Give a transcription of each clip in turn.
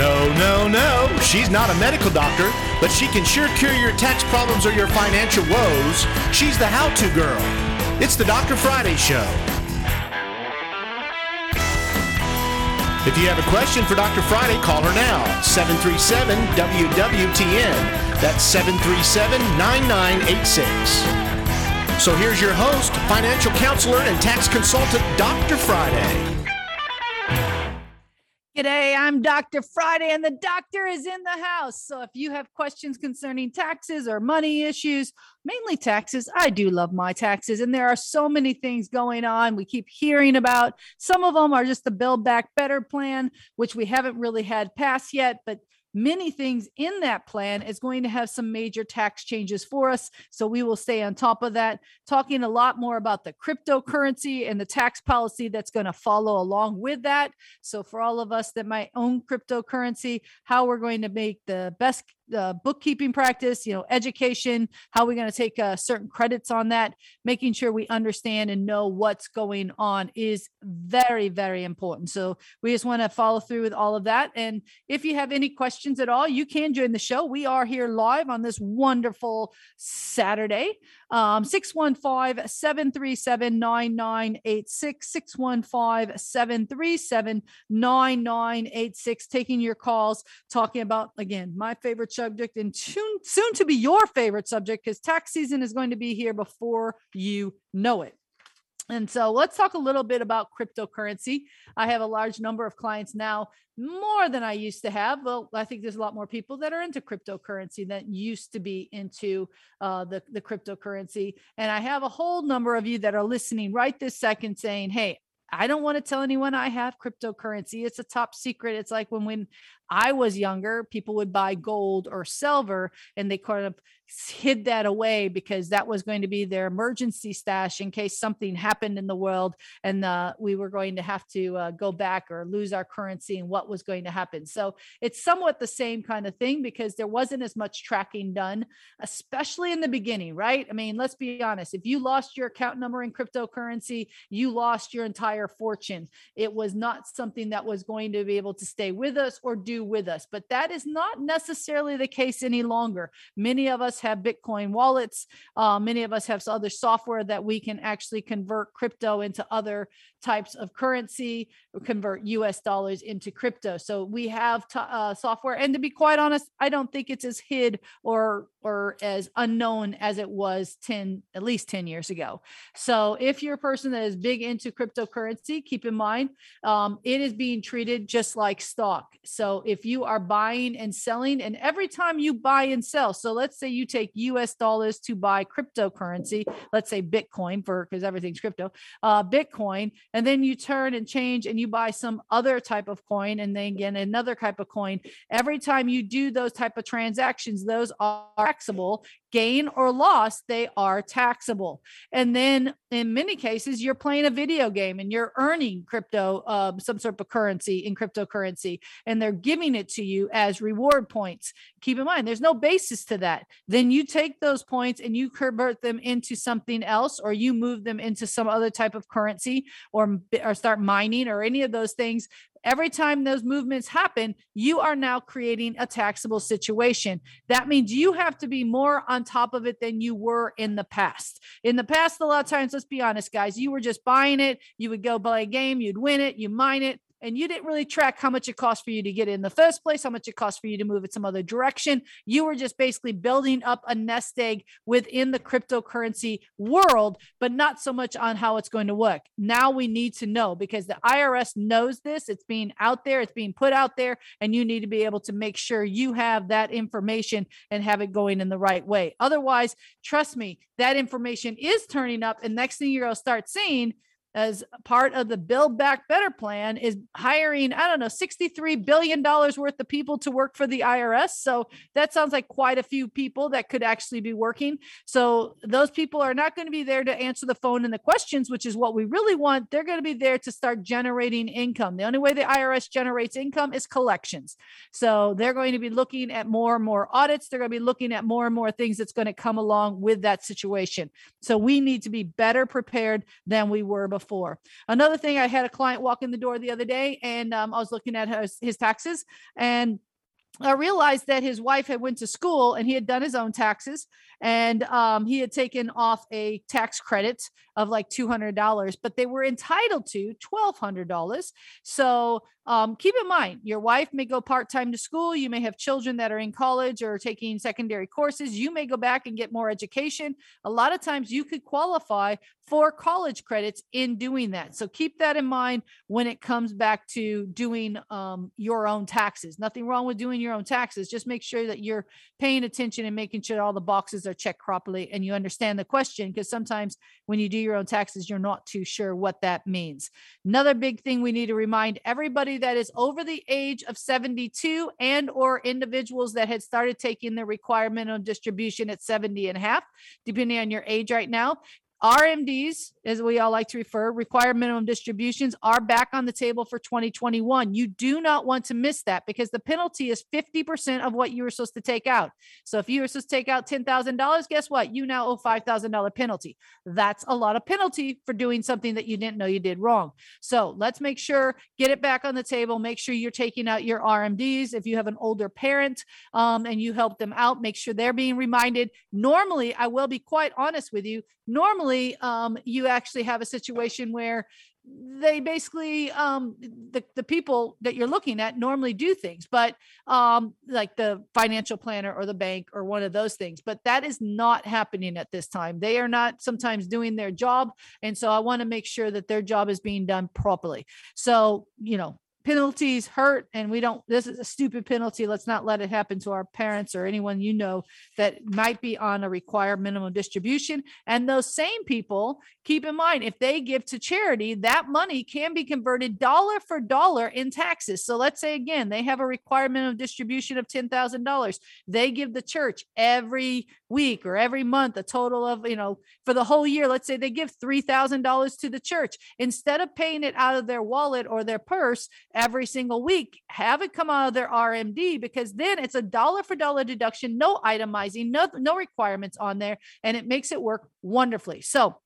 No, no, no. She's not a medical doctor, but she can sure cure your tax problems or your financial woes. She's the how to girl. It's the Dr. Friday Show. If you have a question for Dr. Friday, call her now. 737 WWTN. That's 737 9986. So here's your host, financial counselor, and tax consultant, Dr. Friday. G'day, I'm Dr. Friday, and the doctor is in the house. So if you have questions concerning taxes or money issues, mainly taxes, I do love my taxes. And there are so many things going on we keep hearing about. Some of them are just the Build Back Better plan, which we haven't really had passed yet, but many things in that plan is going to have some major tax changes for us. So we will stay on top of that, talking a lot more about the cryptocurrency and the tax policy that's going to follow along with that. So for all of us that might own cryptocurrency, how we're going to make the best uh, bookkeeping practice, you know, education, how are we're going to take uh, certain credits on that, making sure we understand and know what's going on is very, very important. So we just want to follow through with all of that. And if you have any questions at all, you can join the show. We are here live on this wonderful Saturday. Um, 615 737 9986, 615 737 9986, taking your calls, talking about, again, my favorite subject and soon, soon to be your favorite subject because tax season is going to be here before you know it. And so let's talk a little bit about cryptocurrency. I have a large number of clients now, more than I used to have. Well, I think there's a lot more people that are into cryptocurrency that used to be into uh, the, the cryptocurrency. And I have a whole number of you that are listening right this second saying, hey, I don't want to tell anyone I have cryptocurrency. It's a top secret. It's like when when I was younger, people would buy gold or silver and they kind of hid that away because that was going to be their emergency stash in case something happened in the world and uh, we were going to have to uh, go back or lose our currency and what was going to happen. So it's somewhat the same kind of thing because there wasn't as much tracking done, especially in the beginning, right? I mean, let's be honest. If you lost your account number in cryptocurrency, you lost your entire fortune. It was not something that was going to be able to stay with us or do with us. But that is not necessarily the case any longer. Many of us have Bitcoin wallets. Uh, many of us have other software that we can actually convert crypto into other types of currency, convert US dollars into crypto. So we have t- uh, software. And to be quite honest, I don't think it's as hid or or as unknown as it was 10 at least 10 years ago so if you're a person that is big into cryptocurrency keep in mind um, it is being treated just like stock so if you are buying and selling and every time you buy and sell so let's say you take us dollars to buy cryptocurrency let's say bitcoin for because everything's crypto uh, bitcoin and then you turn and change and you buy some other type of coin and then again another type of coin. Every time you do those type of transactions those are taxable gain or loss, they are taxable. And then in many cases, you're playing a video game and you're earning crypto, um, some sort of currency in cryptocurrency, and they're giving it to you as reward points. Keep in mind, there's no basis to that. Then you take those points and you convert them into something else, or you move them into some other type of currency, or or start mining, or any of those things every time those movements happen, you are now creating a taxable situation. That means you have to be more on top of it than you were in the past. In the past, a lot of times, let's be honest, guys, you were just buying it. You would go play a game, you'd win it, you mine it, and you didn't really track how much it cost for you to get in the first place, how much it cost for you to move it some other direction. You were just basically building up a nest egg within the cryptocurrency world, but not so much on how it's going to work. Now we need to know because the IRS knows this. It's being out there, it's being put out there, and you need to be able to make sure you have that information and have it going in the right way. Otherwise, trust me, that information is turning up. And next thing you're going to start seeing as part of the Build Back Better plan is hiring, I don't know, $63 billion worth of people to work for the IRS. So that sounds like quite a few people that could actually be working. So those people are not going to be there to answer the phone and the questions, which is what we really want. They're going to be there to start generating income. The only way the IRS generates income is collections. So they're going to be looking at more and more audits. They're going to be looking at more and more things that's going to come along with that situation. So we need to be better prepared than we were before before. Another thing, I had a client walk in the door the other day, and um, I was looking at his, his taxes, and I realized that his wife had went to school and he had done his own taxes and um, he had taken off a tax credit of like $200, but they were entitled to $1,200. So um, keep in mind, your wife may go part time to school. You may have children that are in college or taking secondary courses. You may go back and get more education. A lot of times you could qualify for college credits in doing that. So keep that in mind when it comes back to doing um, your own taxes. Nothing wrong with doing your own taxes. Just make sure that you're paying attention and making sure all the boxes are checked properly and you understand the question because sometimes when you do your own taxes, you're not too sure what that means. Another big thing we need to remind everybody that is over the age of 72 and or individuals that had started taking the requirement on distribution at 70 and a half, depending on your age right now, RMDs, as we all like to refer, required minimum distributions are back on the table for 2021. You do not want to miss that because the penalty is 50% of what you were supposed to take out. So if you were supposed to take out $10,000, guess what? You now owe $5,000 penalty. That's a lot of penalty for doing something that you didn't know you did wrong. So let's make sure, get it back on the table. Make sure you're taking out your RMDs. If you have an older parent um, and you help them out, make sure they're being reminded. Normally, I will be quite honest with you, normally um, you actually have a situation where they basically um the, the people that you're looking at normally do things but um like the financial planner or the bank or one of those things but that is not happening at this time. They are not sometimes doing their job and so i want to make sure that their job is being done properly. So you know penalties hurt and we don't this is a stupid penalty. Let's not let it happen to our parents or anyone you know that might be on a required minimum distribution. And those same people keep in mind if they give to charity that money can be converted dollar for dollar in taxes. So let's say again they have a required minimum distribution of $10,000 they give the church every week or every month a total of you know for the whole year let's say they give $3,000 to the church instead of paying it out of their wallet or their purse every single week, have it come out of their RMD because then it's a dollar for dollar deduction, no itemizing, no, no requirements on there, and it makes it work wonderfully. So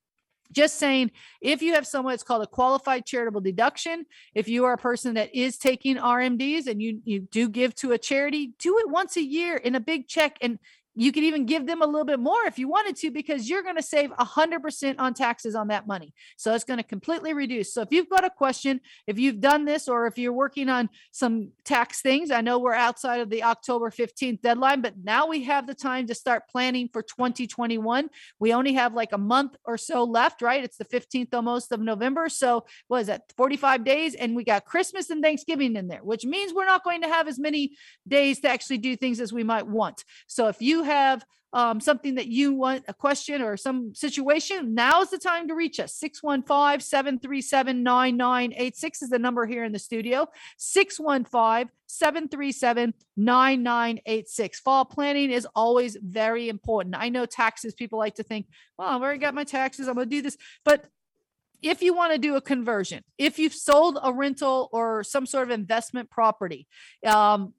just saying if you have someone it's called a qualified charitable deduction if you are a person that is taking rmds and you you do give to a charity do it once a year in a big check and you could even give them a little bit more if you wanted to because you're going to save 100% on taxes on that money. So it's going to completely reduce. So if you've got a question if you've done this or if you're working on some tax things i know we're outside of the october 15th deadline but now we have the time to start planning for 2021 we only have like a month or so left right? It's the 15th almost of november. So what is that 45 days? And we got christmas and thanksgiving in there which means we're not going to have as many days to actually do things as we might want. So if you have um, something that you want a question or some situation, now is the time to reach us. 615 737 9986 is the number here in the studio. 615 737 9986. Fall planning is always very important. I know taxes, people like to think, well, I've already got my taxes, I'm going to do this. But if you want to do a conversion, if you've sold a rental or some sort of investment property, um,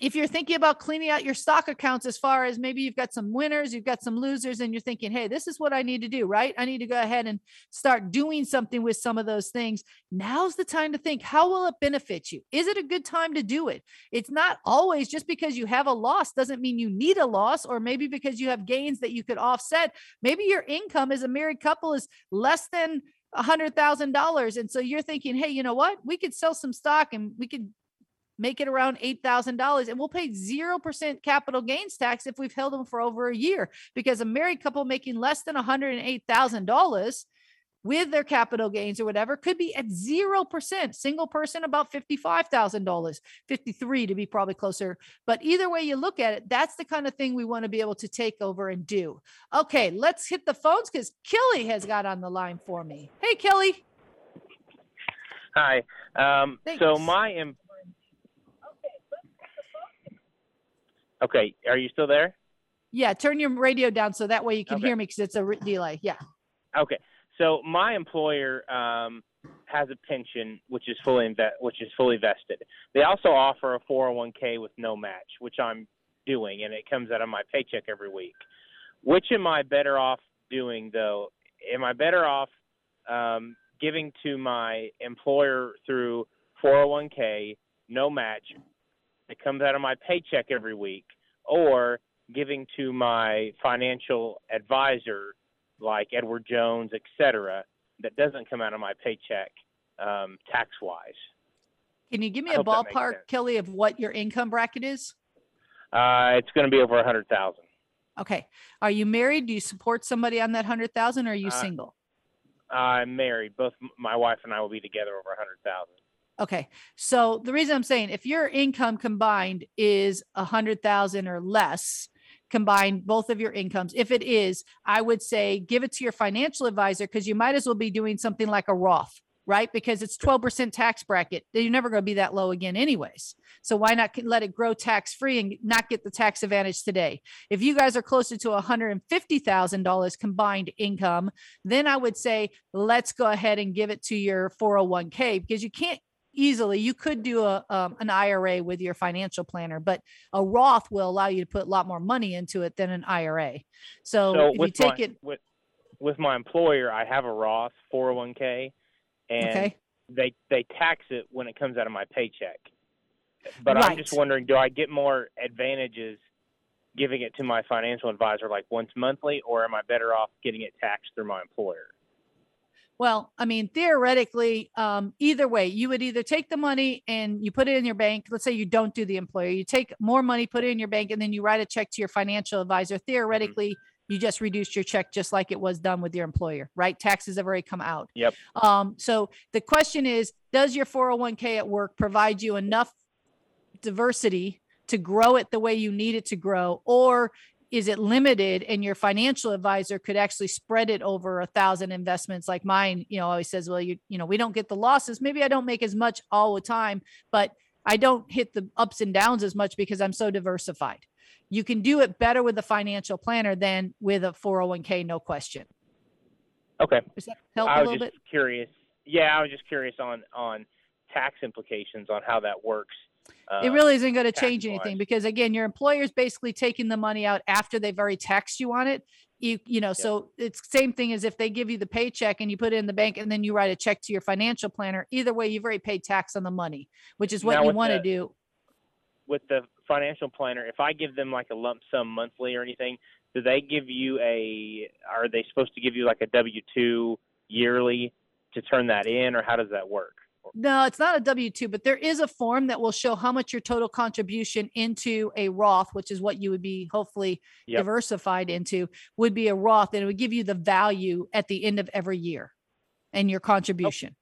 if you're thinking about cleaning out your stock accounts as far as maybe you've got some winners, you've got some losers, and you're thinking, hey, this is what I need to do, right? I need to go ahead and start doing something with some of those things. Now's the time to think, how will it benefit you? Is it a good time to do it? It's not always just because you have a loss doesn't mean you need a loss, or maybe because you have gains that you could offset. Maybe your income as a married couple is less than a hundred thousand dollars. And so you're thinking, hey, you know what? We could sell some stock and we could make it around $8,000 and we'll pay 0% capital gains tax if we've held them for over a year because a married couple making less than $108,000 with their capital gains or whatever could be at 0% single person about $55,000 53 to be probably closer. But either way you look at it that's the kind of thing we want to be able to take over and do. Okay let's hit the phones cuz Kelly has got on the line for me. Hey Kelly. Hi. Um, so my em- Okay, are you still there? Yeah, turn your radio down so that way you can okay. hear me because it's a re- delay. Yeah. Okay, so my employer um, has a pension which is fully inve- which is fully vested. They also offer a 401k with no match, which I'm doing, and it comes out of my paycheck every week. Which am I better off doing though? Am I better off um, giving to my employer through 401k, no match. It comes out of my paycheck every week, or giving to my financial advisor, like Edward Jones, et cetera, that doesn't come out of my paycheck um, tax wise. Can you give me I a that ballpark. Kelly, of what your income bracket is? Uh, it's going to be over a hundred thousand. Okay. Are you married? Do you support somebody on that hundred thousand or are you Uh, single? I'm married. Both my wife and I will be together over a hundred thousand. Okay. So the reason I'm saying if your income combined is a hundred thousand or less, combined both of your incomes, if it is, I would say give it to your financial advisor because you might as well be doing something like a Roth, right? Because it's 12% tax bracket. You're never going to be that low again, anyways. So why not let it grow tax free and not get the tax advantage today? If you guys are closer to $150,000 combined income, then I would say let's go ahead and give it to your 401k because you can't easily you could do a um, an IRA with your financial planner but a Roth will allow you to put a lot more money into it than an IRA so, so if you with take my, it with with my employer, I have a Roth 401k, and okay they they tax it when it comes out of my paycheck. But I'm just wondering, do I get more advantages giving it to my financial advisor like once monthly, or am I better off getting it taxed through my employer? Well, I mean, theoretically, um, either way, you would either take the money and you put it in your bank. Let's say you don't do the employer, you take more money, put it in your bank, and then you write a check to your financial advisor. Theoretically, you just reduced your check just like it was done with your employer, right? Taxes have already come out. Yep. Um, so the question is, does your 401k at work provide you enough diversity to grow it the way you need it to grow, or is it limited and your financial advisor could actually spread it over a thousand investments like mine you know always says well you you know we don't get the losses maybe i don't make as much all the time but i don't hit the ups and downs as much because i'm so diversified you can do it better with a financial planner than with a 401k no question Okay. does that help I a was little just bit curious. Yeah, I was just curious on on tax implications on how that works. Uh, it really isn't going to change anything because again your employer's basically taking the money out after they've already taxed you on it you you know so it's same thing as if they give you the paycheck and you put it in the bank and then you write a check to your financial planner either way you've already paid tax on the money which is what Now you want to do with the financial planner, if I give them like a lump sum monthly or anything, do they give you a? Are they supposed to give you like a W two yearly to turn that in, or how does that work? No it's not a w2 but there is a form that will show how much your total contribution into a roth which is what you would be hopefully Yep. diversified into would be a roth and it would give you the value at the end of every year and your contribution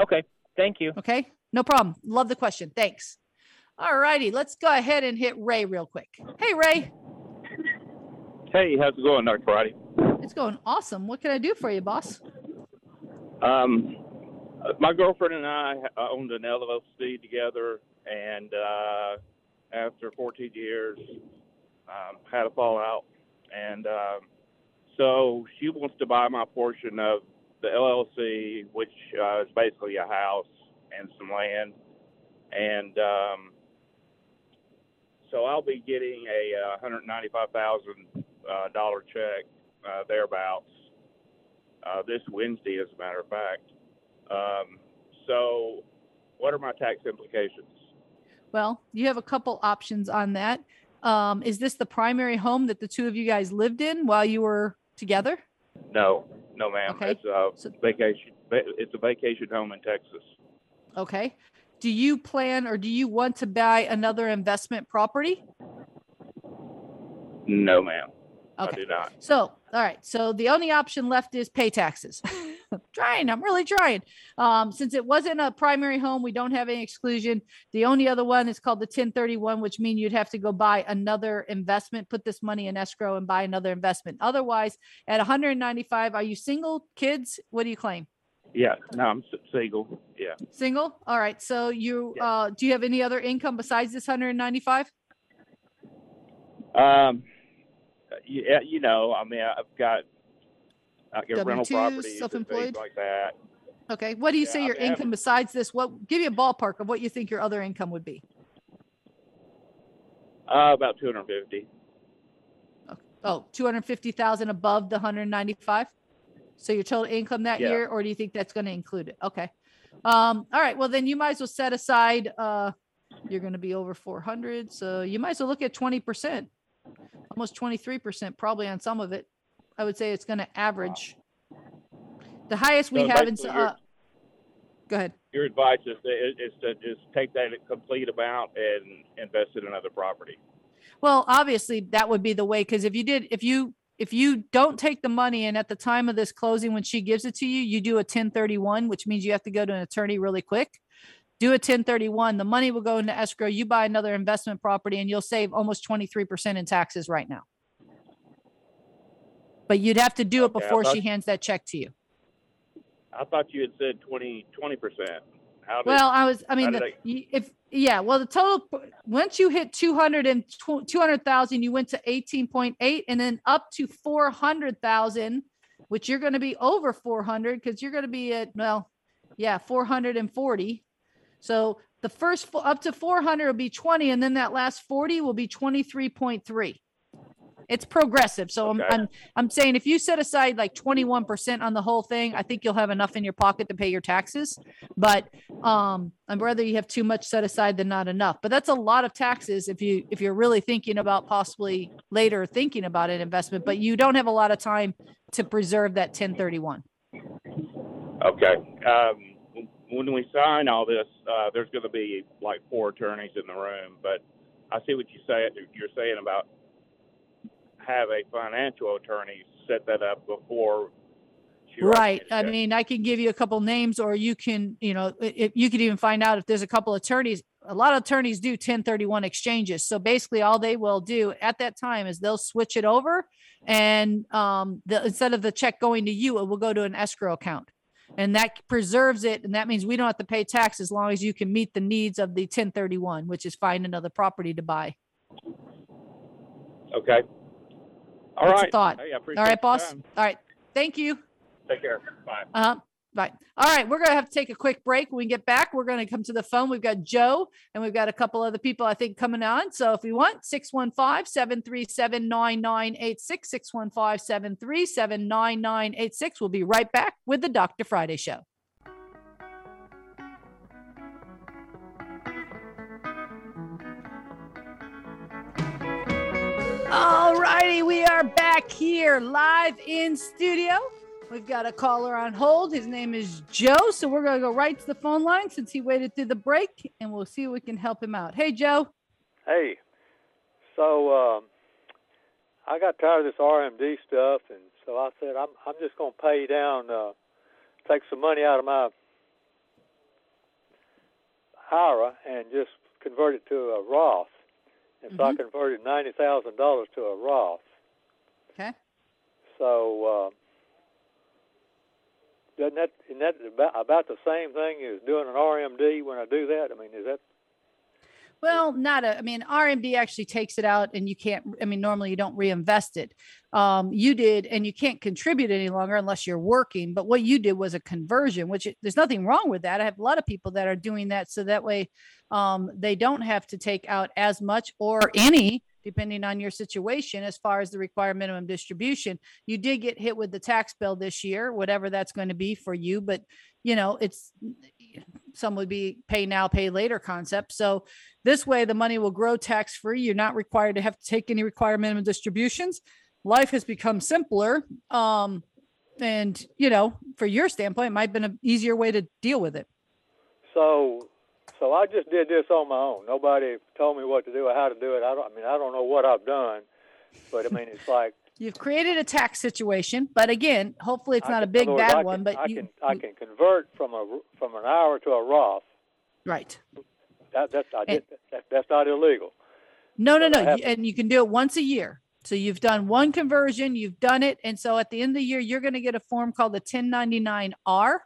Okay, thank you. Okay, no problem. Love the question. Thanks. All righty, let's go ahead and hit Ray real quick. Hey, Ray, Hey, how's it going, Dr. Friday? it's going awesome. What can I do for you, boss? Um, my girlfriend and I uh, owned an LLC together, and uh, after 14 years, um, had a fallout, and um, so she wants to buy my portion of the LLC, which uh, is basically a house and some land, and um, so I'll be getting a uh, $195,000 uh, dollar check uh, thereabouts uh, this Wednesday, as a matter of fact. Um, so, what are my tax implications? Well, you have a couple options on that. Um, is this the primary home that the two of you guys lived in while you were together? No, no, ma'am. Okay. It's a So- vacation. It's a vacation home in Texas. Okay. Do you plan or do you want to buy another investment property? No, ma'am. Okay. I do not. So, all right. So the only option left is pay taxes. I'm trying. I'm really trying. Um, since it wasn't a primary home, we don't have any exclusion. The only other one is called the 1031, which means you'd have to go buy another investment, put this money in escrow and buy another investment. Otherwise, at 195, are you single, kids? What do you claim? Yeah, no, I'm single. Yeah. Single. All right. So you, Yeah. uh, do you have any other income besides this 195? Um, yeah, you know, I mean, I've got I get rental W-2s, properties, self-employed? like that. Okay. What do you Yeah, say I your mean, income besides this? What give you a ballpark of what you think your other income would be? Uh, about 250. Oh, 250,000 above the 195. So your total income that Yeah. year, or do you think that's going to include it? Okay. Um, all right. Well, then you might as well set aside, uh, you're going to be over 400. So you might as well look at 20%, almost 23%, probably on some of it. I would say it's going to average. The highest we So have in, basically you're- uh, go ahead. Your advice is to, is to just take that complete amount and invest it in another property. Well, obviously that would be the way, because if you did, if you, if you don't take the money and at the time of this closing, when she gives it to you, you do a ten thirty-one, which means you have to go to an attorney really quick. Do a ten thirty-one, the money will go into escrow, you buy another investment property and you'll save almost twenty-three percent in taxes right now. But you'd have to do it Okay, I before she thought- hands that check to you. I thought you had said 20, 20%. How did, Well, I was, I mean, did the- I- y- if, yeah, well, the total, p- once you hit 200 and tw- 200,000, you went to 18.8 and then up to 400,000, which you're going to be over 400 because you're going to be at, well, yeah, 440. So the first fo- up to 400 will be 20 and then that last 40 will be 23.3. It's progressive. So I'm, I'm, I'm saying if you set aside like 21% on the whole thing, I think you'll have enough in your pocket to pay your taxes. But um, I'm rather you have too much set aside than not enough. But that's a lot of taxes if you if you're really thinking about possibly later thinking about an investment, but you don't have a lot of time to preserve that 1031. Okay. Um, when we sign all this, uh, there's going to be like four attorneys in the room, but I see what you say. You're saying about have a financial attorney set that up before. Right. I mean, I can give you a couple names or you can, you know, you could even find out if there's a couple attorneys. A lot of attorneys do 1031 exchanges. So basically all they will do at that time is they'll switch it over and um the instead of the check going to you, it will go to an escrow account. And that preserves it. And that means we don't have to pay tax as long as you can meet the needs of the 1031, which is find another property to buy. Okay. All right. thought. Hey, I appreciate All right, boss. time. All right. Thank you. Take care. Bye. Uh-huh. Right. All right. We're going to have to take a quick break. When we get back, we're going to come to the phone. We've got Joe and we've got a couple other people, I think, coming on. So if you want, 615 737 9986, 615 737 9986. We'll be right back with the Dr. Friday Show. All righty, we are back here live in studio. We've got a caller on hold. His name is Joe. So we're going to go right to the phone line since he waited through the break and we'll see if we can help him out. Hey, Joe. Hey, so um, I got tired of this RMD stuff, and so I said I'm I'm just going to pay down, uh, take some money out of my IRA and just convert it to a Roth. And so I Mhm. converted ninety thousand dollars to a Roth. Okay. So uh, doesn't that isn't that about, about the same thing as doing an RMD when I do that? I mean, is that Well, not a, I mean, RMD actually takes it out and you can't, I mean, normally you don't reinvest it. Um, you did, and you can't contribute any longer unless you're working. But what you did was a conversion, which it- there's nothing wrong with that. I have a lot of people that are doing that. So that way um, they don't have to take out as much or any, depending on your situation, as far as the required minimum distribution. You did get hit with the tax bill this year, whatever that's going to be for you. But, you know, it's, some would be pay now, pay later concept. So this way, the money will grow tax free. You're not required to have to take any required minimum distributions. Life has become simpler. Um, and, you know, for your standpoint, it might have been an easier way to deal with it. So, so I just did this on my own. Nobody told me what to do or how to do it. I don't. I mean, I don't know what I've done, but I mean, it's like You've created a tax situation, but again, hopefully it's I not a big bad one, can- but I you, can I can convert from a from an hour to a Roth. right. That that's I did. That, that's not illegal. No, no, no. And you can do it once a year. So you've done one conversion, you've done it. And so at the end of the year, you're going to get a form called the 1099R.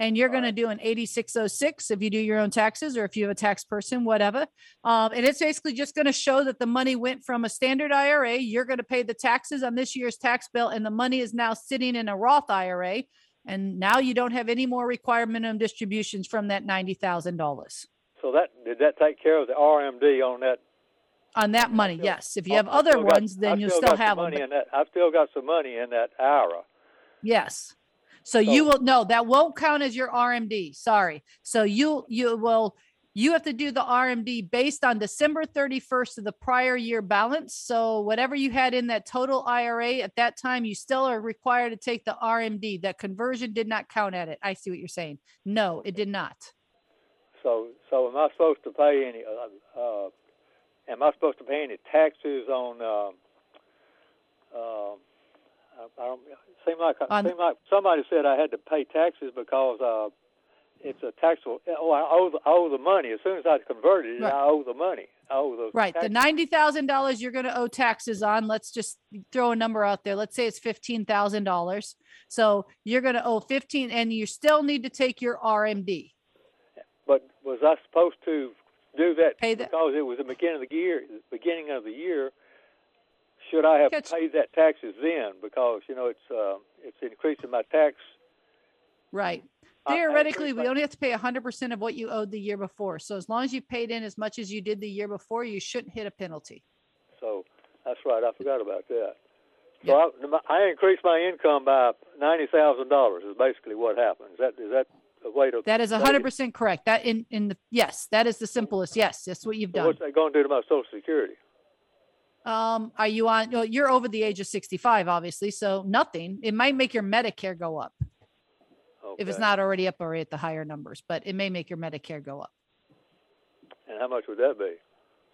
And you're going to do an 8606 if you do your own taxes or if you have a tax person, whatever. Um, and it's basically just going to show that the money went from a standard IRA. You're going to pay the taxes on this year's tax bill, and the money is now sitting in a Roth IRA. And now you don't have any more required minimum distributions from that $90,000 So that did that take care of the RMD on that? on that money. still- Yes. If you have I other still got- ones, then I've you'll still still have money but- in that. I've still got some money in that IRA. Yes. So you will, no, that won't count as your RMD. Sorry. So you, you will, you have to do the RMD based on December 31st of the prior year balance. So whatever you had in that total IRA at that time, you still are required to take the RMD. That conversion did not count at it. I see what you're saying. No, it did not. So, so am I supposed to pay any? Uh, uh, am I supposed to pay any taxes on? Um, um I, I don't. It seemed like On- seemed like somebody said I had to pay taxes because uh, it's a taxable. Oh, I owe the, I owe the money as soon as I converted it. Right. I owe the money. I owe the Right. The ninety thousand dollars you're gonna owe taxes on, let's just throw a number out there. Let's say it's fifteen thousand dollars. So you're gonna owe fifteen and you still need to take your RMD. But was I supposed to do that Pay that- because it was the beginning of the year? Beginning of the year. Should I have Catch- paid that taxes then? Because you know it's uh, it's increasing my tax. Right. Theoretically, we only have to pay hundred percent of what you owed the year before. So as long as you paid in as much as you did the year before, you shouldn't hit a penalty. So that's right. I forgot about that. So I, I increased my income by ninety thousand dollars. Is basically what happened. Is that is that a way to? That is hundred percent correct. That in, in the, yes, that is the simplest. Yes, that's what you've So done. What's that going to do to my Social Security? Um, are you on, well, you're over the age of sixty-five, obviously, so nothing. It might make your Medicare go up. if it's not already up already at the higher numbers, but it may make your Medicare go up. And how much would that be?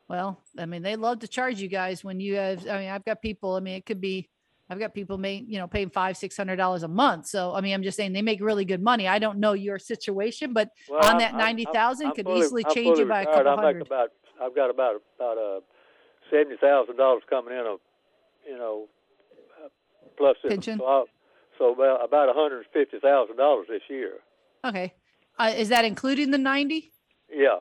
Well, I mean, they love to charge you guys when you have, I mean, I've got people, I mean, it could be, I've got people make, you know, paying five, six hundred dollars a month. So, I mean, I'm just saying they make really good money. I don't know your situation, but Well, on I'm- that I'm- ninety I'm- thousand I'm could fully- easily I'm change you by a couple I make hundred. about. I've got about about uh, seventy thousand dollars coming in. A, you know, uh, plus. Pension? So, so about about one hundred fifty thousand dollars this year. Okay. Uh, is that including the ninety? Yeah.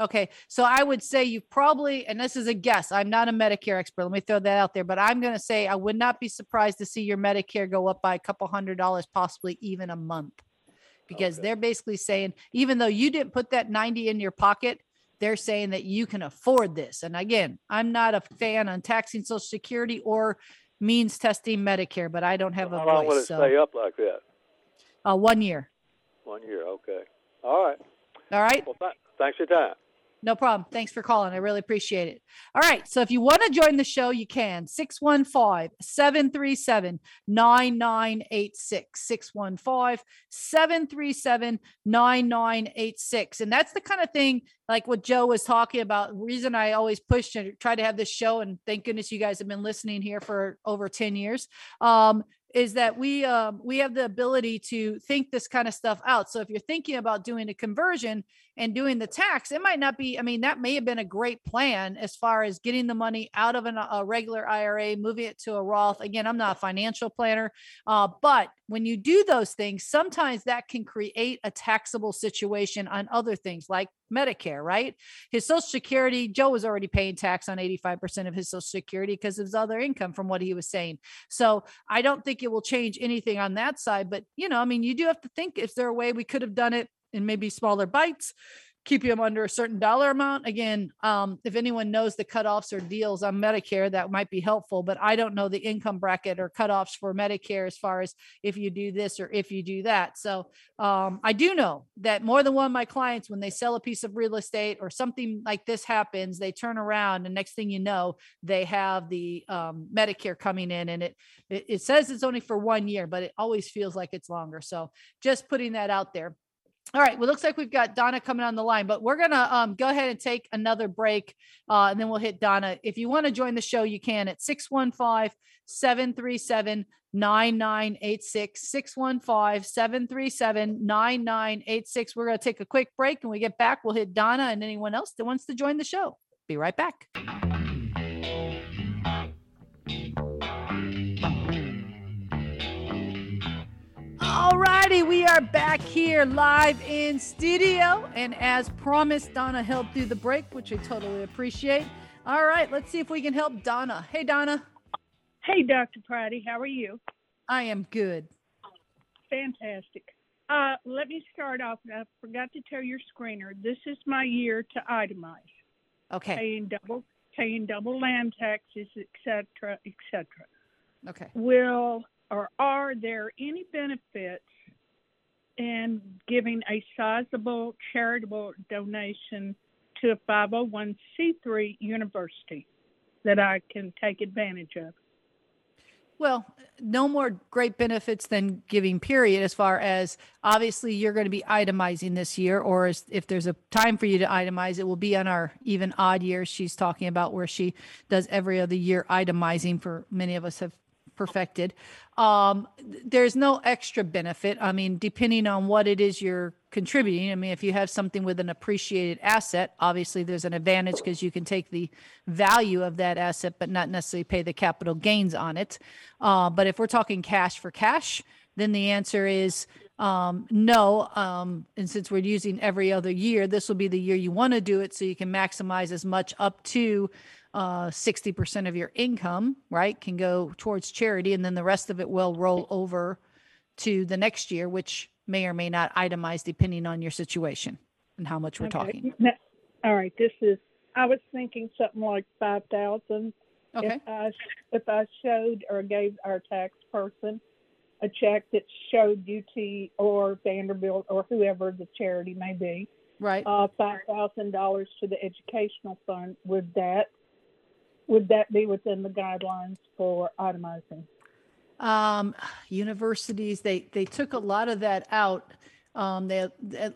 Okay, so I would say you probably, and this is a guess, I'm not a Medicare expert. Let me throw that out there, but I'm going to say I would not be surprised to see your Medicare go up by a couple hundred dollars, possibly even a month. Because Okay. they're basically saying, even though you didn't put that 90 in your pocket, they're saying that you can afford this. And again, I'm not a fan on taxing Social Security or means testing Medicare, but I don't have a How long will voice. it stay up like that? uh, one year. One year. Okay. All right. All right. Well, th- thanks for your time. No problem. Thanks for calling. I really appreciate it. All right. So if you want to join the show, you can 615 737 9986. 615 737 9986. And that's the kind of thing like what Joe was talking about. Reason I always push to try to have this show, and thank goodness you guys have been listening here for over 10 years. Um, is that we um, we have the ability to think this kind of stuff out. So if you're thinking about doing a conversion and doing the tax, it might not be. I mean, that may have been a great plan as far as getting the money out of an, a regular IRA, moving it to a Roth. Again, I'm not a financial planner, uh, but when you do those things, sometimes that can create a taxable situation on other things like Medicare, right? His Social Security, Joe was already paying tax on 85% of his Social Security because of his other income, from what he was saying. So I don't think it will change anything on that side. But, you know, I mean, you do have to think is there a way we could have done it in maybe smaller bites? keep him under a certain dollar amount. Again, um, if anyone knows the cutoffs or deals on Medicare, that might be helpful, but I don't know the income bracket or cutoffs for Medicare as far as if you do this or if you do that. So um, I do know that more than one of my clients, when they sell a piece of real estate or something like this happens, they turn around and next thing you know, they have the um, Medicare coming in and it, it it says it's only for one year, but it always feels like it's longer. So just putting that out there. All right. Well, looks like we've got Donna coming on the line, but we're gonna um, go ahead and take another break, uh, and then we'll hit Donna. If you want to join the show, you can at 615-737-9986, 615-737-9986. We're gonna take a quick break, and we get back, we'll hit Donna and anyone else that wants to join the show. Be right back. Righty, we are back here live in studio. And as promised, Donna helped through the break, which I totally appreciate. All right, let's see if we can help Donna. Hey, Donna. Hey, Dr. Friday, how are you? I am good. Fantastic. Uh, let me start off. I forgot to tell your screener. This is my year to itemize, Okay. paying double, paying double land taxes, et cetera, et cetera. Okay. Will or are there any benefits in giving a sizable charitable donation to a 501c3 university that I can take advantage of. Well, no more great benefits than giving period as far as obviously you're going to be itemizing this year or as, if there's a time for you to itemize it will be on our even odd years she's talking about where she does every other year itemizing for many of us have perfected. Um, there's no extra benefit. I mean, depending on what it is you're contributing. I mean, if you have something with an appreciated asset, obviously there's an advantage because you can take the value of that asset, but not necessarily pay the capital gains on it. Uh, but if we're talking cash for cash, then the answer is um, no. Um, and since we're using every other year, this will be the year you want to do it so you can maximize as much up to uh, 60% of your income, right, can go towards charity. And then the rest of it will roll over to the next year, which may or may not itemize depending on your situation and how much we're Okay. talking. Now- All right, this is, I was thinking something like five thousand. Okay. If I, if I showed or gave our tax person a check that showed UT or Vanderbilt or whoever the charity may be, Right. uh, five thousand dollars to the educational fund, would that, would that be within the guidelines for itemizing? um universities they they took a lot of that out. Um they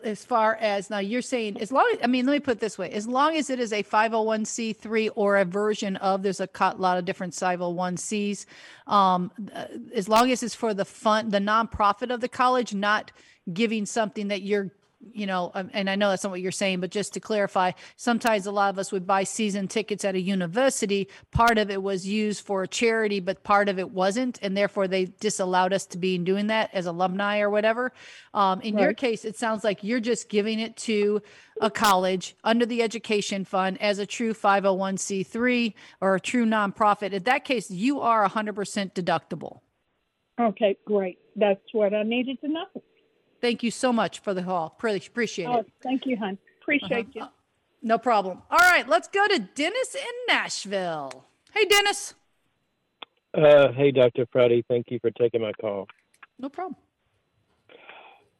as far as now you're saying as long as i mean let me put it this way. As long as it is a 501c3 or a version of there's a lot of different 501cs um as long as it's for the fund the nonprofit of the college not giving something that you're you know, um, and I know that's not what you're saying, but just to clarify, sometimes a lot of us would buy season tickets at a university. Part of it was used for a charity, but part of it wasn't. And therefore they disallowed us to be doing that as alumni or whatever. Um, in your case, it sounds like you're just giving it to a college under the education fund as a true 501c3 or a true nonprofit. In that case, you are 100% deductible. Okay, great. That's what I needed to know. Thank you so much for the call. Pretty appreciate Oh, it. thank you, hon. Appreciate you. Uh-huh. No problem. All right, let's go to Dennis in Nashville. Hey, Dennis. Uh, hey, Dr. Friday. Thank you for taking my call. No problem.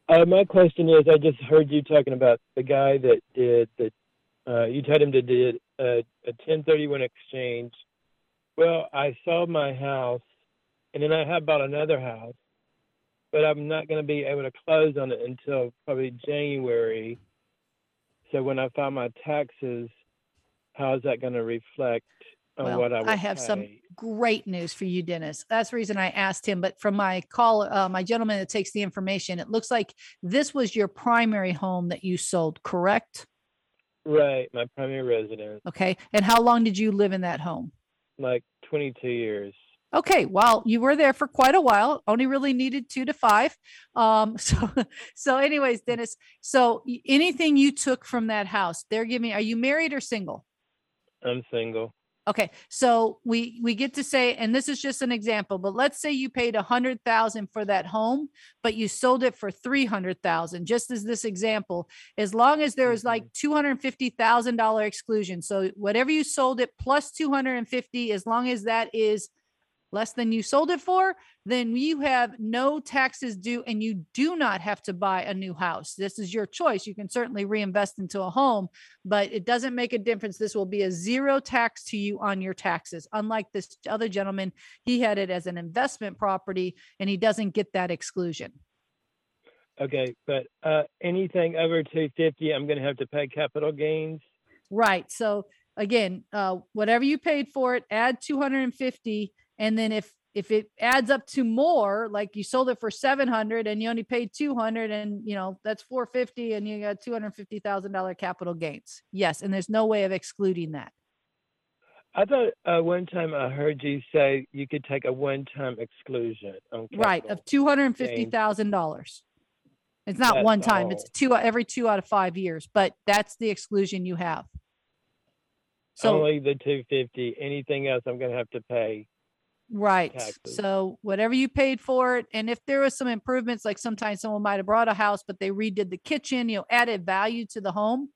Uh, my question is, I just heard you talking about the guy that did the. Uh, you told him to did a, a 1031 exchange. Well, I sold my house, and then I have bought another house, but I'm not going to be able to close on it until probably January. So when I file my taxes, how is that going to reflect on Well, what I I have some great news for you, Dennis. That's the reason I asked him. But from my call, uh, my gentleman that takes the information, it looks like this was your primary home that you sold, correct? Right, my primary residence, Okay. And how long did you live in that home? like 22 years. Okay, well, you were there for quite a while. Only really needed two to five. Um, so, so, anyways, Dennis. So, y- anything you took from that house, they're giving. Are you married or single? I'm single. Okay, so we we get to say, and this is just an example, but let's say you paid a hundred thousand for that home, but you sold it for three hundred thousand. Just as this example, as long as there is like two hundred fifty thousand dollar exclusion, so whatever you sold it plus two hundred and fifty, as long as that is less than you sold it for, then you have no taxes due and you do not have to buy a new house. This is your choice. You can certainly reinvest into a home, but it doesn't make a difference. This will be a zero tax to you on your taxes. Unlike this other gentleman, he had it as an investment property and he doesn't get that exclusion. Okay, but uh, anything over 250, I'm going to have to pay capital gains. Right. So again, uh, whatever you paid for it, add 250. And then if, if it adds up to more, like you sold it for 700 and you only paid 200 and you know, that's 450 and you got $250,000 capital gains. Yes. And there's no way of excluding that. I thought uh, one time I heard you say you could take a one-time exclusion on Right. Of $250,000. It's not That's one time. It's two, every two out of five years, but that's the exclusion you have. So. Only the 250. Anything else, I'm going to have to pay. Right. taxes. So whatever you paid for it, and if there was some improvements, like sometimes someone might have brought a house, but they redid the kitchen, you know, added value to the home,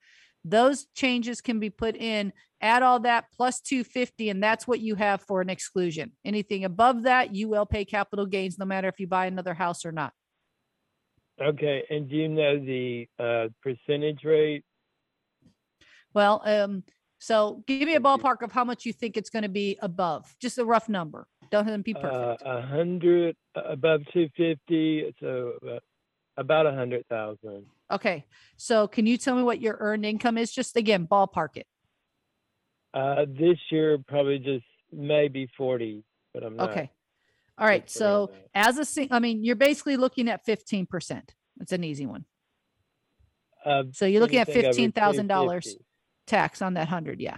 those changes can be put in. Add all that plus 250, and that's what you have for an exclusion. Anything above that, you will pay capital gains no matter if you buy another house or not. Okay, and do you know the uh, percentage rate? Well, um, so give me a ballpark of how much you think it's going to be above, just a rough number. Don't have to be Uh, perfect. a hundred above two fifty, so uh, about a hundred thousand. Okay. So can you tell me what your earned income is? Just again, ballpark it. Uh, this year probably just maybe forty, but I'm not. Okay. All right. So as a sing, I mean, you're basically looking at 15%. It's an easy one. Uh, So you're looking at anything over $15,000 250. tax on that hundred. Yeah.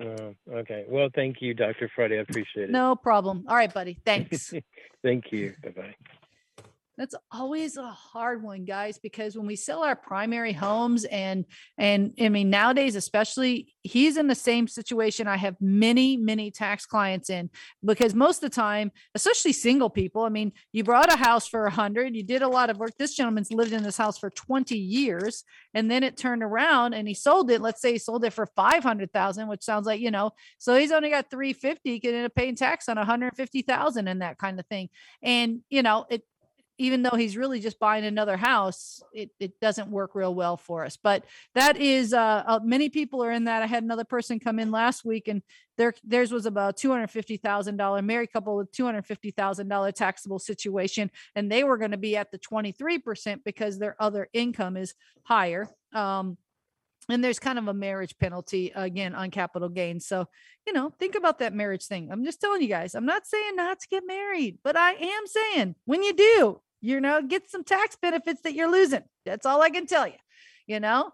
Oh, okay. Well, thank you, Dr. Friday. I appreciate it. No problem. All right, buddy. Thanks. Thank you. Bye bye. That's always a hard one, guys, because when we sell our primary homes and and I mean nowadays, especially he's in the same situation I have many, many tax clients in because most of the time, especially single people, I mean, you brought a house for a hundred, you did a lot of work. This gentleman's lived in this house for 20 years, and then it turned around and he sold it. Let's say he sold it for 500,000, which sounds like, you know, so he's only got 350, he could end up paying tax on 150,000 and that kind of thing. And you know, it even though he's really just buying another house, it, it doesn't work real well for us. But that is, uh, uh, many people are in that. I had another person come in last week and their, theirs was about $250,000 married couple with $250,000 taxable situation. And they were going to be at the 23% because their other income is higher. Um, and there's kind of a marriage penalty again on capital gains. So, you know, think about that marriage thing. I'm just telling you guys, I'm not saying not to get married, but I am saying when you do, you know, get some tax benefits that you're losing. That's all I can tell you, you know?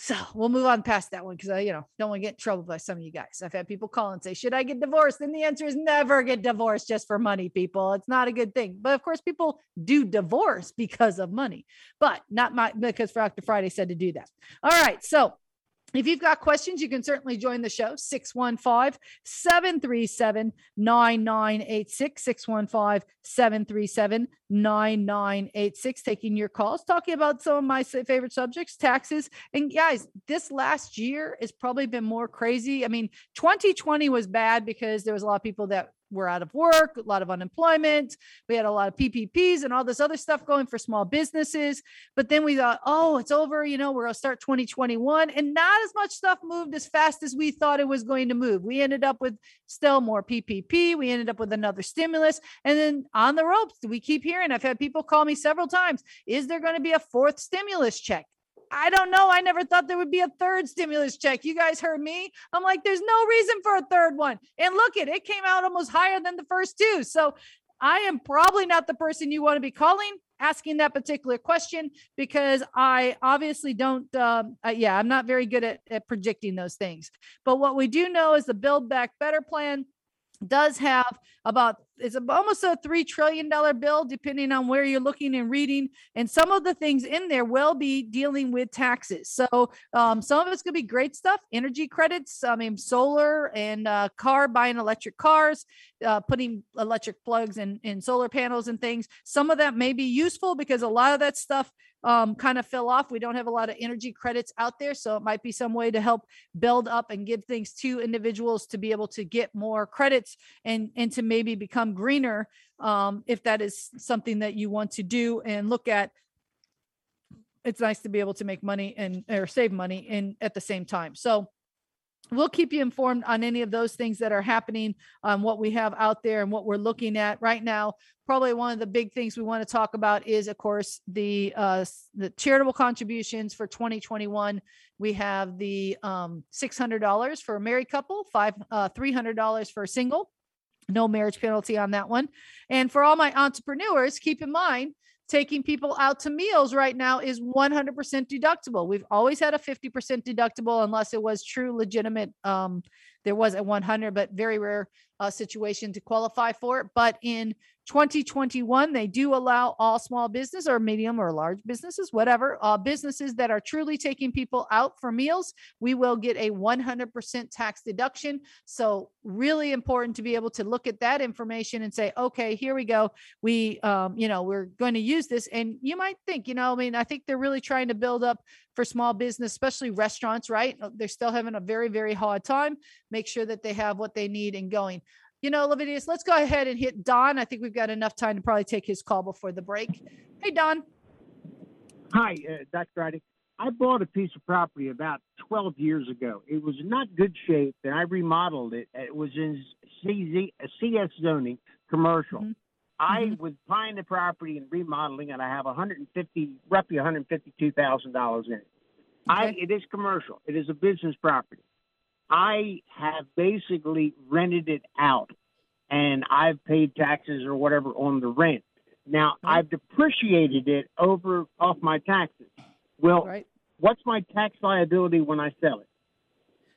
So we'll move on past that one because I, you know, don't want to get in trouble by some of you guys. I've had people call and say, Should I get divorced? And the answer is never get divorced just for money, people. It's not a good thing. But of course, people do divorce because of money, but not my because Dr. Friday said to do that. All right. So if you've got questions, you can certainly join the show 615 737 9986. 615 737 9986. Taking your calls, talking about some of my favorite subjects, taxes. And guys, this last year has probably been more crazy. I mean, 2020 was bad because there was a lot of people that were out of work, a lot of unemployment. We had a lot of PPPs and all this other stuff going for small businesses. But then we thought, oh, it's over. You know, we're going to start 2021. And not as much stuff moved as fast as we thought it was going to move. We ended up with still more PPP. We ended up with another stimulus. And then on the ropes, we keep hearing, I've had people call me several times, is there going to be a fourth stimulus check? I don't know. I never thought there would be a third stimulus check. You guys heard me. I'm like, there's no reason for a third one. And look it, it came out almost higher than the first two. So I am probably not the person you want to be calling asking that particular question because I obviously don't. Um, uh, yeah, I'm not very good at, at predicting those things. But what we do know is the Build Back Better plan does have about it's almost a three trillion dollar bill depending on where you're looking and reading and some of the things in there will be dealing with taxes. So um, some of it's going to be great stuff energy credits i mean solar and uh, car buying electric cars uh, putting electric plugs in, in solar panels and things. Some of that may be useful because a lot of that stuff um, kind of fell off. We don't have a lot of energy credits out there so it might be some way to help build up and give things to individuals to be able to get more credits and and to maybe become greener um, if that is something that you want to do and look at. It's nice to be able to make money and or save money in at the same time. So we'll keep you informed on any of those things that are happening on what we have out there and what we're looking at. Right now probably one of the big things we want to talk about is of course the uh the charitable contributions for 2021 we have the um $600 for a married couple five uh $300 for a single. No marriage penalty on that one. And for all my entrepreneurs keep in mind taking people out to meals right now is 100% deductible. We've always had a 50% deductible unless it was true legitimate um there was a 100 but very rare uh, situation to qualify for. It but in 2021 they do allow all small business or medium or large businesses whatever uh, businesses that are truly taking people out for meals we will get a 100% tax deduction. So really important to be able to look at that information and say okay here we go. We um, you know we're going to use this. And you might think you know i mean i think they're really trying to build up for small business especially restaurants right? They're still having a very very hard time make sure that they have what they need and going you know, Levidius, let's go ahead and hit Don. I think we've got enough time to probably take his call before the break. Hey, Don. Hi, uh, Dr. Friday. I bought a piece of property about 12 years ago. It was not good shape, and I remodeled it. It was in CZ, CS zoning, commercial. Mhm. I Mhm. was buying the property and remodeling, and I have 150, roughly 152 thousand dollars in it. I, it is commercial. It is a business property. I have basically rented it out, and I've paid taxes or whatever on the rent. Now Right. I've depreciated it over off my taxes. Well, Right. what's my tax liability when I sell it?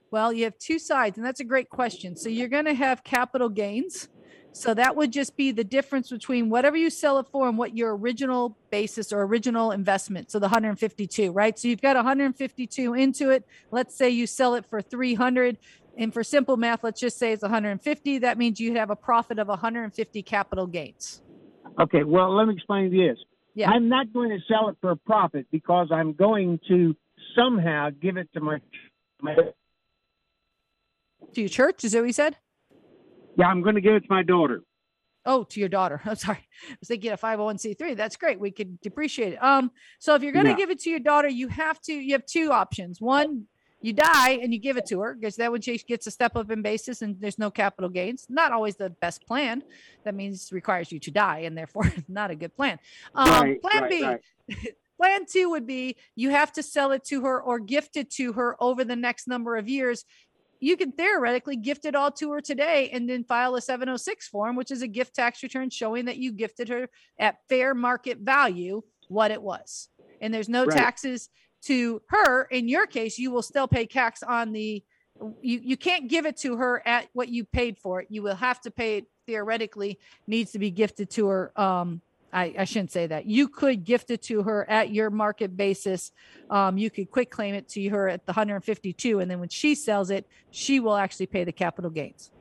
Well, you have two sides, and that's a great question. So you're going to have capital gains. So that would just be the difference between whatever you sell it for and what your original basis or original investment. So the 152, right? So you've got 152 into it. Let's say you sell it for 300. And for simple math, let's just say it's 150. That means you'd have a profit of 150 capital gains. Okay, well, let me explain this. Yeah. I'm not going to sell it for a profit because I'm going to somehow give it to my, my To your church, is that what you said? Yeah, I'm going to give it to my daughter. Oh, to your daughter. I'm sorry. I was thinking a 501c3. That's great. We could depreciate it. Um, so if you're going to Yeah. give it to your daughter, you have to, you have two options. One, you die and you give it to her because that would she gets a step up in basis and there's no capital gains. Not always the best plan. That means requires you to die and therefore not a good plan. Um, Right, plan right, B, right. plan two would be you have to sell it to her or gift it to her over the next number of years you can theoretically gift it all to her today and then file a 706 form which is a gift tax return showing that you gifted her at fair market value what it was. And there's no Right. taxes to her. In your case you will still pay tax on the you, you can't give it to her at what you paid for it. You will have to pay it theoretically needs to be gifted to her um I, I shouldn't say that. You could gift it to her at your market basis. Um, you could quick claim it to her at the 152, and then when she sells it, she will actually pay the capital gains.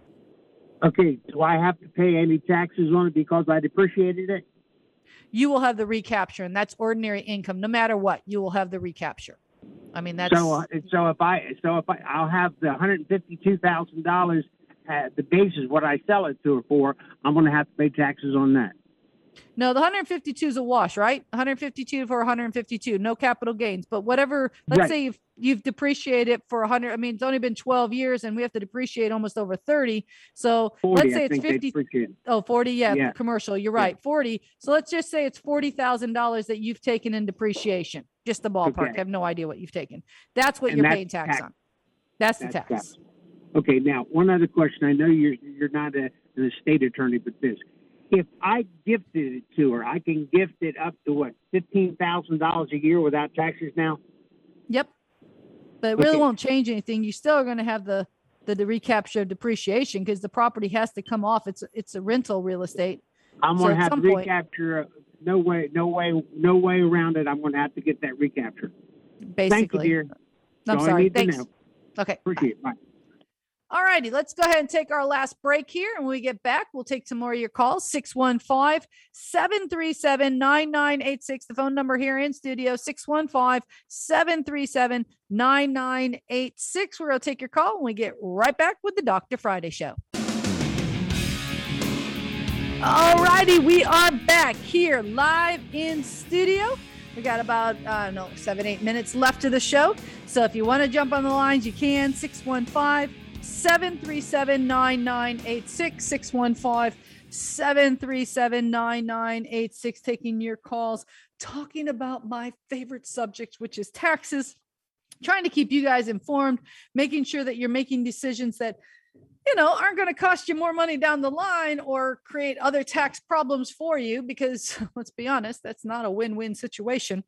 Okay, do I have to pay any taxes on it because I depreciated it? You will have the recapture, and that's ordinary income. No matter what, you will have the recapture. I mean, that's So, uh, so if I, so if I, I'll have the hundred and fifty-two thousand dollars at the basis what I sell it to her for. I'm going to have to pay taxes on that. No, the 152 is a wash, right? 152 for 152, no capital gains. But whatever, let's Right. say you've you've depreciated it for 100. I mean, it's only been 12 years, and we have to depreciate almost over 30. So 40, let's say I it's 50. Oh, 40. Yeah, Yeah. commercial. You're Yeah. right. 40. So let's just say it's $40,000 that you've taken in depreciation. Just the ballpark. Okay. I have no idea what you've taken. That's what And you're that's paying tax, tax. on. That's the tax. tax. Okay, now one other question. I know you're you're not a, an estate attorney, but this: if I gifted it to her, I can gift it up to what fifteen thousand dollars a year without taxes now. Yep. But it really Okay. won't change anything. You still are going to have the, the, the recapture of depreciation because the property has to come off. It's, it's a rental real estate. I'm going at to have to some point- recapture. uh, No way, no way, no way around it. I'm going to have to get that recapture. Basically. Thank you, dear. I'm That's sorry. Thanks. Okay. bye. It. Bye. All righty, let's go ahead and take our last break here. And when we get back, we'll take some more of your calls 615 737 9986. The phone number here in studio 615 737 9986. We're going to take your call when we get right back with the Dr. Friday Show. All righty, we are back here live in studio. We got about, I don't know, seven, eight minutes left of the show. So if you want to jump on the lines, you can 615 737 9986. 615 737 9986. Taking your calls, talking about my favorite subject, which is taxes. Trying to keep you guys informed, making sure that you're making decisions that you know, aren't going to cost you more money down the line or create other tax problems for you because let's be honest, that's not a win win situation.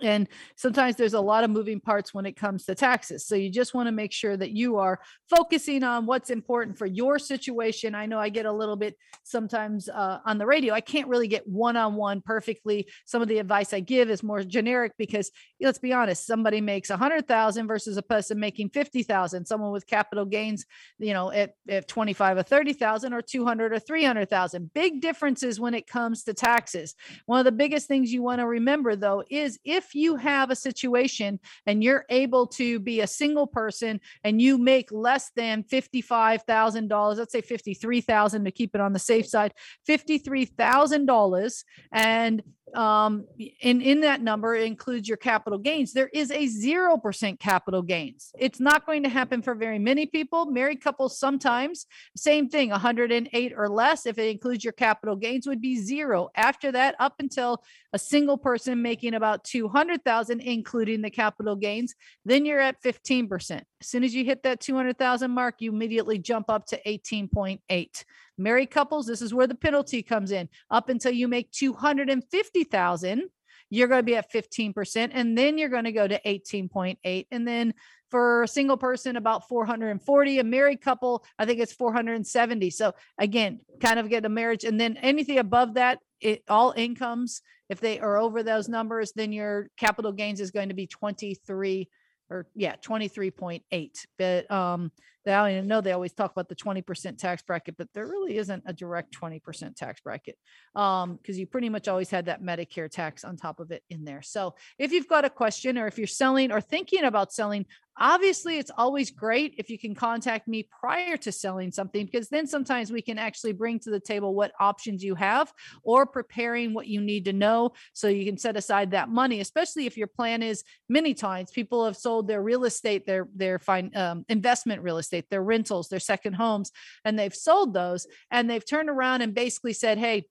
And sometimes there's a lot of moving parts when it comes to taxes. So you just want to make sure that you are focusing on what's important for your situation. I know I get a little bit sometimes uh, on the radio. I can't really get one on one perfectly. Some of the advice I give is more generic because let's be honest, somebody makes a hundred thousand versus a person making fifty thousand. Someone with capital gains, you know, at, at twenty five or thirty thousand, or two hundred or three hundred thousand. Big differences when it comes to taxes. One of the biggest things you want to remember though is if you have a situation and you're able to be a single person and you make less than $55,000, let's say 53,000 to keep it on the safe side, $53,000 and um, in in that number includes your capital gains. There is a zero percent capital gains. It's not going to happen for very many people. Married couples sometimes same thing. 108 or less, if it includes your capital gains, would be zero. After that, up until a single person making about 200,000, including the capital gains, then you're at 15%. As soon as you hit that 200,000 mark, you immediately jump up to 18.8. Married couples, this is where the penalty comes in. Up until you make 250,000, you're going to be at 15% and then you're going to go to 18.8 and then for a single person about 440 a married couple i think it's 470 so again kind of get a marriage and then anything above that it all incomes if they are over those numbers then your capital gains is going to be 23 or yeah 23.8 but um they, I know they always talk about the 20% tax bracket, but there really isn't a direct 20% tax bracket um, because you pretty much always had that Medicare tax on top of it in there. So if you've got a question or if you're selling or thinking about selling, obviously it's always great if you can contact me prior to selling something because then sometimes we can actually bring to the table what options you have or preparing what you need to know so you can set aside that money especially if your plan is many times people have sold their real estate their their fine um, investment real estate their rentals their second homes and they've sold those and they've turned around and basically said hey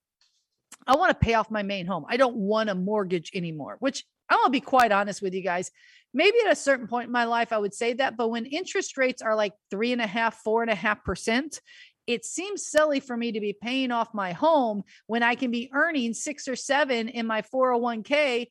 I want to pay off my main home. I don't want a mortgage anymore, which I'm gonna be quite honest with you guys. Maybe at a certain point in my life, I would say that. But when interest rates are like three and a half, four and a half percent, it seems silly for me to be paying off my home when I can be earning six or seven in my 401k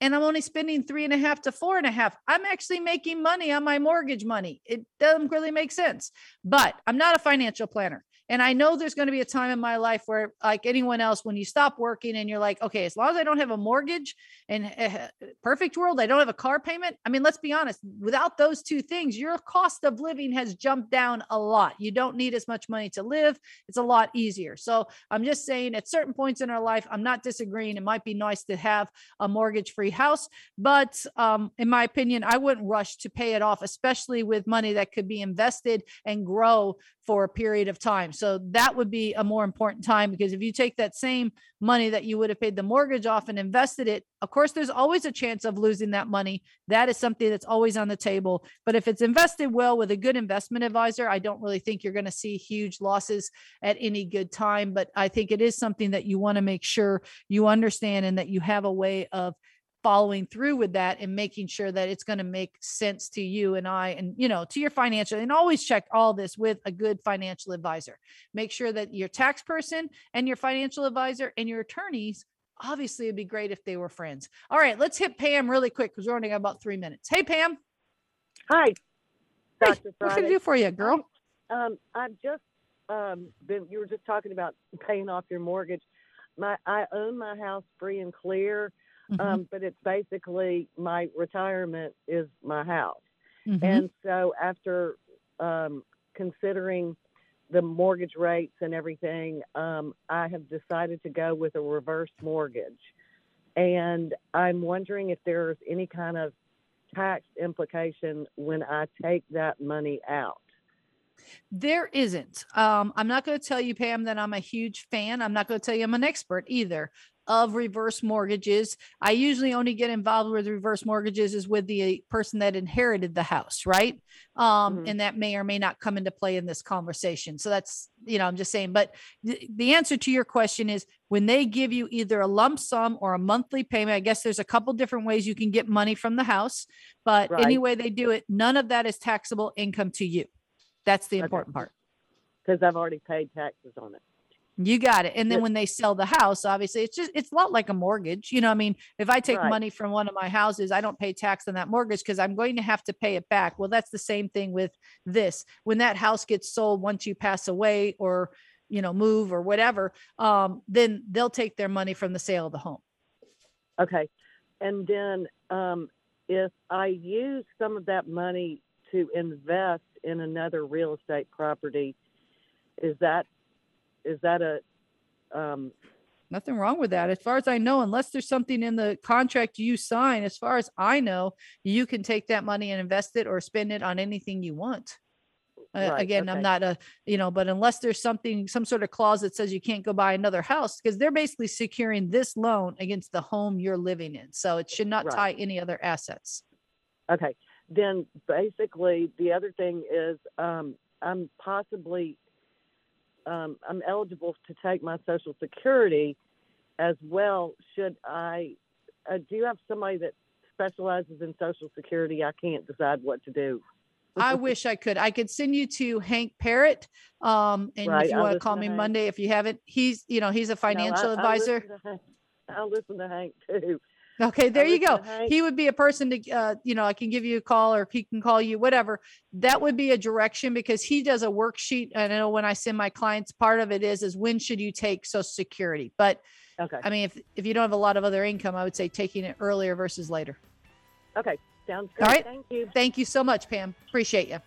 and I'm only spending three and a half to four and a half. I'm actually making money on my mortgage money. It doesn't really make sense, but I'm not a financial planner. And I know there's going to be a time in my life where, like anyone else, when you stop working and you're like, okay, as long as I don't have a mortgage and uh, perfect world, I don't have a car payment. I mean, let's be honest, without those two things, your cost of living has jumped down a lot. You don't need as much money to live. It's a lot easier. So I'm just saying at certain points in our life, I'm not disagreeing. It might be nice to have a mortgage free house, but um, in my opinion, I wouldn't rush to pay it off, especially with money that could be invested and grow for a period of time. So that would be a more important time because if you take that same money that you would have paid the mortgage off and invested it, of course, there's always a chance of losing that money. That is something that's always on the table. But if it's invested well with a good investment advisor, I don't really think you're going to see huge losses at any good time. But I think it is something that you want to make sure you understand and that you have a way of following through with that and making sure that it's going to make sense to you and I and you know to your financial and always check all this with a good financial advisor. Make sure that your tax person and your financial advisor and your attorneys obviously it'd be great if they were friends. All right, let's hit Pam really quick because we're only got about three minutes. Hey Pam. Hi, Hey, what can I do for you, girl? Um, I've just um, been. You were just talking about paying off your mortgage. My I own my house free and clear, Mhm, um, but it's basically my retirement is my house. mhm. And so after um, considering the mortgage rates and everything, um, I have decided to go with a reverse mortgage. And I'm wondering if there's any kind of tax implication when I take that money out. There isn't. Um, I'm not going to tell you, Pam, that I'm a huge fan. I'm not going to tell you I'm an expert either of reverse mortgages. I usually only get involved with reverse mortgages is with the person that inherited the house, right? Um, Mhm. And that may or may not come into play in this conversation. So that's, you know, I'm just saying. But the, the answer to your question is when they give you either a lump sum or a monthly payment, I guess there's a couple different ways you can get money from the house, but Right. any way they do it, none of that is taxable income to you. That's the Okay. important part. because I've already paid taxes on it. You got it. And then when they sell the house, obviously it's just it's a lot like a mortgage. You know, I mean, if I take Right. money from one of my houses, I don't pay tax on that mortgage because I'm going to have to pay it back. Well, that's the same thing with this. When that house gets sold once you pass away or you know move or whatever, um, then they'll take their money from the sale of the home. Okay. And then um, if I use some of that money to invest in another real estate property, is that is that a um, Nothing wrong with that. As far as I know, unless there's something in the contract you sign, as far as I know, you can take that money and invest it or spend it on anything you want. Uh, Right, again, I'm not a, you know, but unless there's something, some sort of clause that says you can't go buy another house, because they're basically securing this loan against the home you're living in. So it should not Right. tie any other assets. Okay. Then basically, the other thing is um, I'm possibly um, I'm eligible to take my Social Security as well. Should I? Uh, do you have somebody that specializes in Social Security? I can't decide what to do. I wish I could. I could send you to Hank Parrott. Um, and Right, if you want to call to me Hank. Monday, if you haven't, he's, you know, he's a No, I- financial I advisor. listen Hank- I'll listen to Hank too. Okay, there you go. He would be a person to, uh, you know, I can give you a call or he can call you, whatever. That would be a direction because he does a worksheet. And I know when I send my clients, part of it is, is when should you take social security? But Okay. I mean, if, if you don't have a lot of other income, I would say taking it earlier versus later. Okay. Sounds good. All right. Thank you. Thank you so much, Pam. Appreciate you.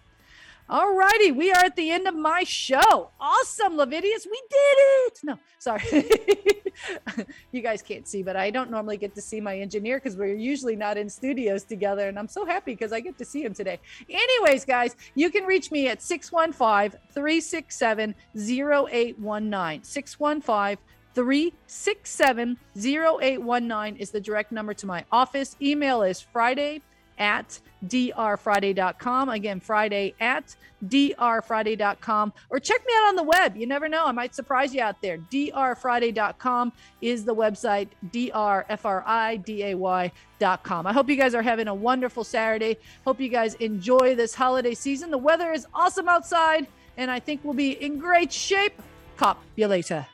All righty, we are at the end of my show. Awesome, Levidius. We did it. No, sorry. you guys can't see, but I don't normally get to see my engineer because we're usually not in studios together. And I'm so happy because I get to see him today. Anyways, guys, you can reach me at 615 367 0819. 615 367 0819 is the direct number to my office. Email is Friday at drfriday.com. Again, Friday at drfriday.com. Or check me out on the web. You never know. I might surprise you out there. drfriday.com is the website, drfriday.com. I hope you guys are having a wonderful Saturday. Hope you guys enjoy this holiday season. The weather is awesome outside, and I think we'll be in great shape. Cop you later.